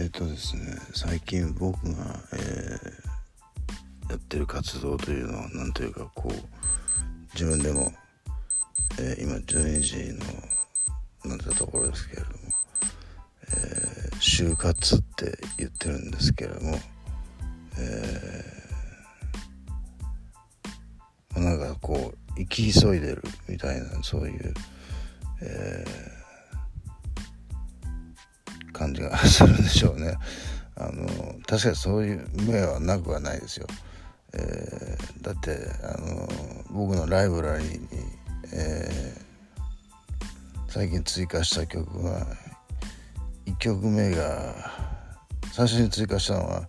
えっ、とですね最近僕が、えー、やってる活動というのは何というかこう自分でも、えー、今12時のなんてところですけれども、えー、就活って言ってるんですけれども、えー、なんかこう生き急いでるみたいなそういう、えー感じがするんでしょうね。あの確かにそういう目はなくはないですよ。えー、だってあの僕のライブラリーに、えー、最近追加した曲が1曲目が最初に追加したのは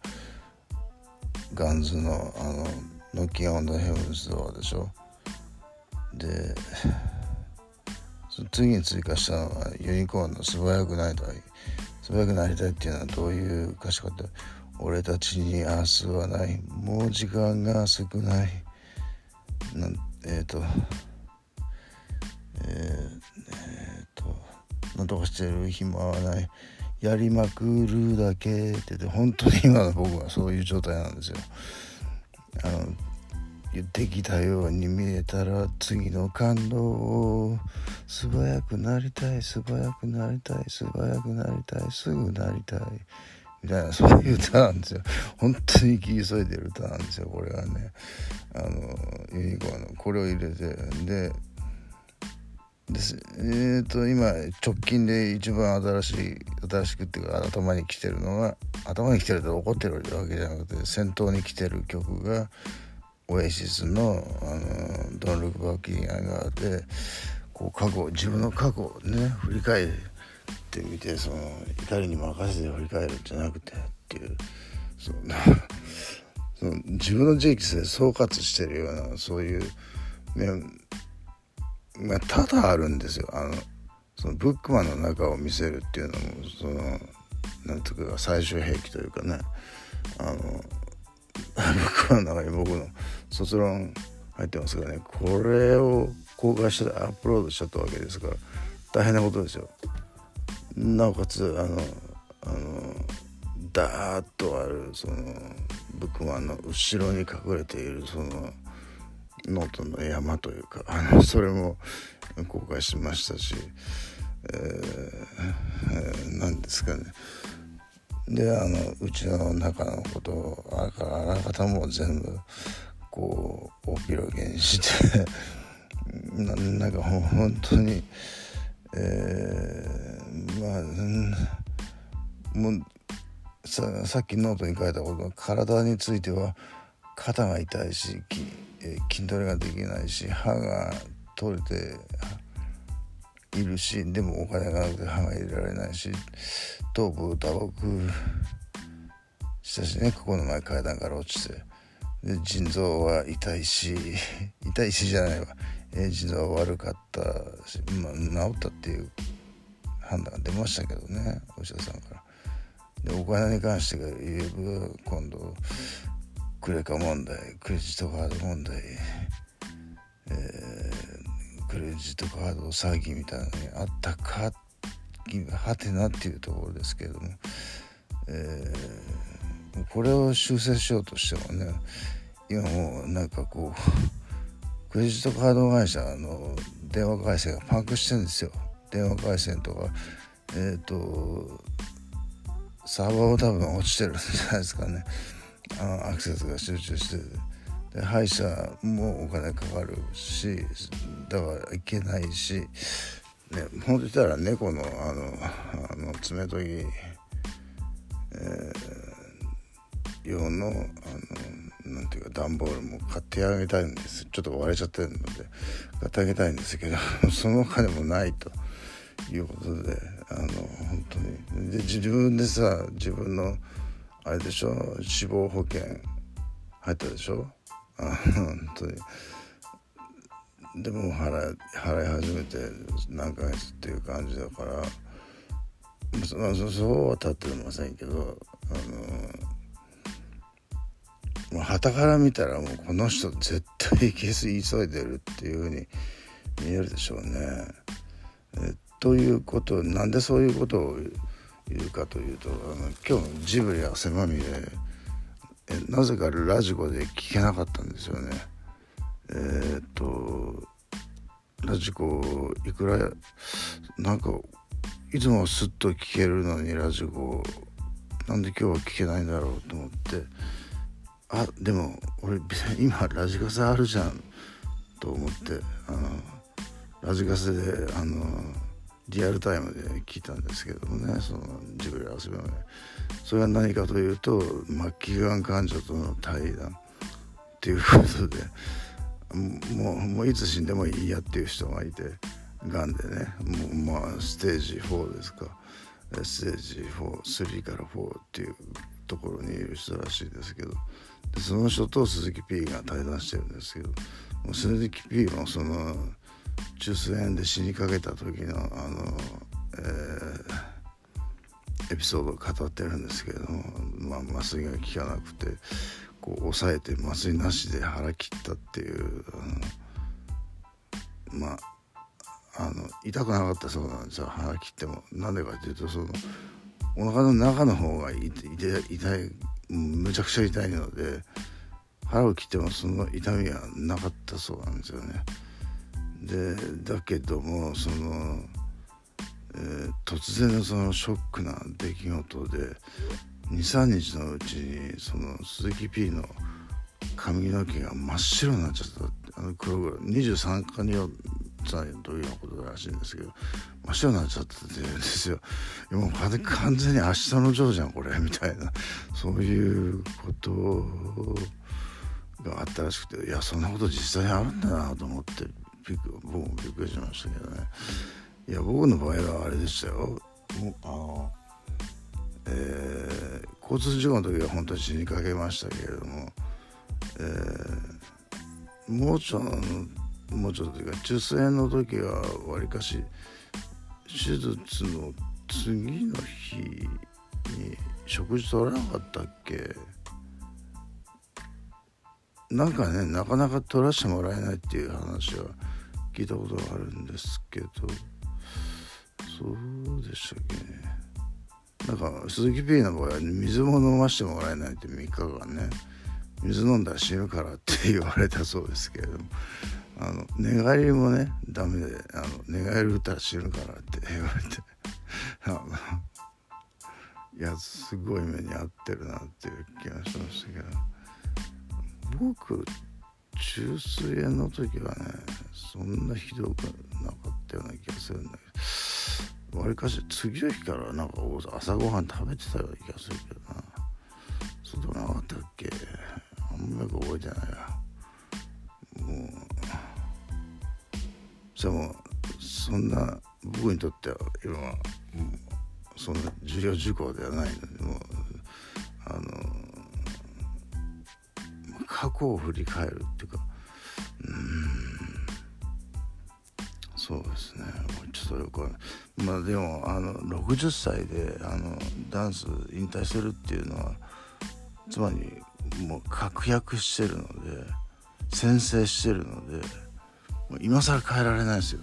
ガンズのあの「ノッキンオンドヘブンズドア」でしょ。で次に追加したのはユニコーンの「素早くないとは素早くなりたいっていうのはどういう歌詞かって俺たちに明日はない。もう時間が少ない。なんえっ、ー、とえー、えー、となんとかしてる暇はない。やりまくるだけって言って本当に今の僕はそういう状態なんですよ。あの言ってきたように見えたら次の感動を素早くなりたい素早くなりたい素早くなりたいすぐなりたいみたいなそういう歌なんですよ本当に生き急いでる歌なんですよこれはねあのユニコーンのこれを入れてでですえーと、今直近で一番新しい新しくっていうか頭に来てるのが頭に来てるって怒ってるわけじゃなくて先頭に来てる曲がオエシスの「あのドン・ルク・バッキン・アガーで」こう過去自分の過去をね振り返ってみてその怒りに任せて振り返るんじゃなくてっていう そのその自分の人生で総括してるようなそういう面が多々あるんですよ。あのそのブックマンの中を見せるっていうのもそのなんていうか最終兵器というかねあの僕の中に僕の卒論入ってますからねこれを公開してアップロードしちゃったわけですから大変なことですよ。なおかつあのあのダーッとあるそのブックマンの後ろに隠れているそのノートの山というかあの それも公開しましたし、えーえー、何ですかねであのうちの中のことをあからあらかたも全部こうお広げにしてな なんか本当にえー、まあうんもうささっきノートに書いたこと体については肩が痛いし、えー、筋トレができないし歯が取れているしでもお金がなくて歯が入れられないし頭部打撲したしねここの前階段から落ちて。で腎臓は痛いし 痛いしじゃないわ、えー、腎臓は悪かったし、まあ、治ったっていう判断が出ましたけどねお医者さんから。でお金に関して言えば今度クレカ問題クレジットカード問題、えー、クレジットカード詐欺みたいなのにあったかはてなっていうところですけれども、えー、これを修正しようとしてもね今もうなんかこうクレジットカード会社の電話回線がパンクしてるんですよ。電話回線とかえっ、ー、とサーバーも多分落ちてるんじゃないですかね。あアクセスが集中してで歯医者もお金かかるしだからいけないしね、ほんと言ったら猫のあのあの爪研ぎ、えー、用のあのなんていうか段ボールも買ってあげたいんです。ちょっと割れちゃってるので買ってあげたいんですけど そのお金もないと。いうことであの本当に。で自分でさ自分のあれでしょ死亡保険入ったでしょ。あ本当に。でも払い払い始めて何ヶ月っていう感じだから、まあ、そうは立ってませんけどあのはたから見たらもうこの人絶対消す急いでるっていうふうに見えるでしょうね。えということなんでそういうことをいうかというとあの今日のジブリ汗まみれえなぜかラジコで聞けなかったんですよね。えー、っとラジコいくらなんかいつもスッと聞けるのにラジコ。なんで今日は聞けないんだろうと思って。あでも俺今ラジカセあるじゃん。と思ってあのラジカセであのリアルタイムで聞いたんですけどもねそのジブリ遊びまでそれは何かというと末期がん患者との対談っていうことでもうもういつ死んでもいいやっていう人がいてがんでねもうまあステージ4ですか。ステージ43から4っていうところにいる人らしいですけどでその人と鈴木 P が対談してるんですけど鈴木 P もその中枢炎で死にかけた時のあの、えー、エピソードを語ってるんですけれども、まあ、麻酔が効かなくてこう抑えて麻酔なしで腹切ったっていうあのまああの痛くなかったそうなんですよ腹切ってもなんでかっていうとそのお腹の中の方が痛い痛いむちゃくちゃ痛いので腹を切ってもその痛みがなかったそうなんですよね。でだけどもその、えー、突然のそのショックな出来事で23日のうちにその鈴木 P の髪の毛が真っ白になっちゃった。あの黒々23かに歳の時のことらしいんですけど真っ白になっちゃったって言うんですよ。もう完全に明日のジョーじゃんこれみたいな。そういうことがあったらしくていやそんなこと実際にあるんだなと思って。びっく僕もびっくりしましたけどね。いや僕の場合はあれでしたよ。あのえー、交通事故の時は本当に死にかけましたけれども、えー、盲腸のもうちょっとというか中枢炎の時はわりかし手術の次の日に食事取らなかったっけ？なんかねなかなか取らせてもらえないっていう話は聞いたことがあるんですけどそうでしたっけね。なんか鈴木 P の場合は、水も飲ましてもらえないって3日間ね水飲んだら死ぬからって言われたそうですけれどもあの寝返りもねダメであの寝返り打ったら死ぬからって言われていやすごい目に遭ってるなっていう気がしましたけど。僕中水炎の時はねそんなひどくなかったような気がするんだけどわりかし次の日からなんか朝ごはん食べてたような気がするけどな。そうでもなかったっけあんまり覚えてない。やもうじゃもそんな僕にとっては今はもうそんな重要事項ではないのでもう過去を振り返るっていうか。うん。そうですね。ちょっとよくまあでもあの60歳であのダンス引退するっていうのはつまりもう確約してるので先制してるのでもう今更変えられないですよ。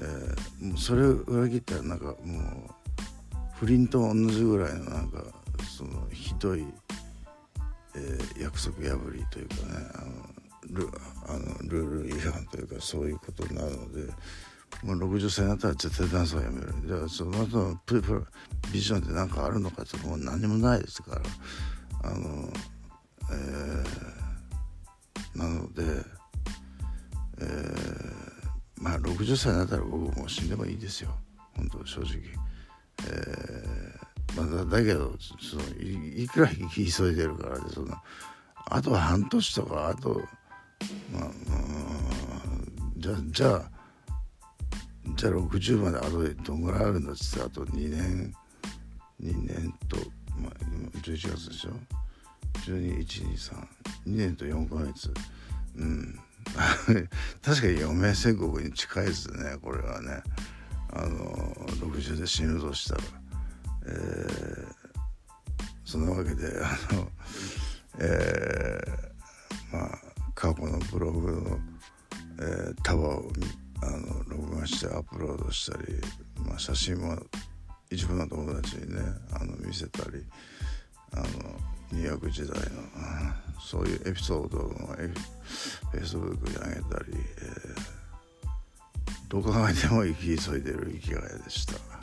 えー、もうそれを裏切ったらなんかもう不倫と同じぐらいのなんかそのひどいえー、約束破りというかねあのルあのルール違反というかそういうことになるのでもう60歳になったら絶対ダンスはやめる。じゃあその後のププビジョンって何かあるのかってもう何もないですからあのえー、なのでえー、まあ60歳になったら僕も死んでもいいですよ。本当正直。えーまあ、だけどそのいくら急いでるからでそのあと半年とかあとまあ、じゃあじゃあじゃあ60まであとでどんぐらいあるんだっつってあと2年2年と、まあ、11月でしょ。12123 2年と4ヶ月。うん。確かに余命宣告に近いですねこれはね。あの60で死ぬとしたら。えー、そんなわけであの、えー、まあ過去のブログの、えー、束をあの録画してアップロードしたり、まあ、写真も一部の友達にねあの見せたりあのニューヨーク時代の、そういうエピソードをフェイスブックに上げたり、えー、どう考えても生き急いでる生きがいでした。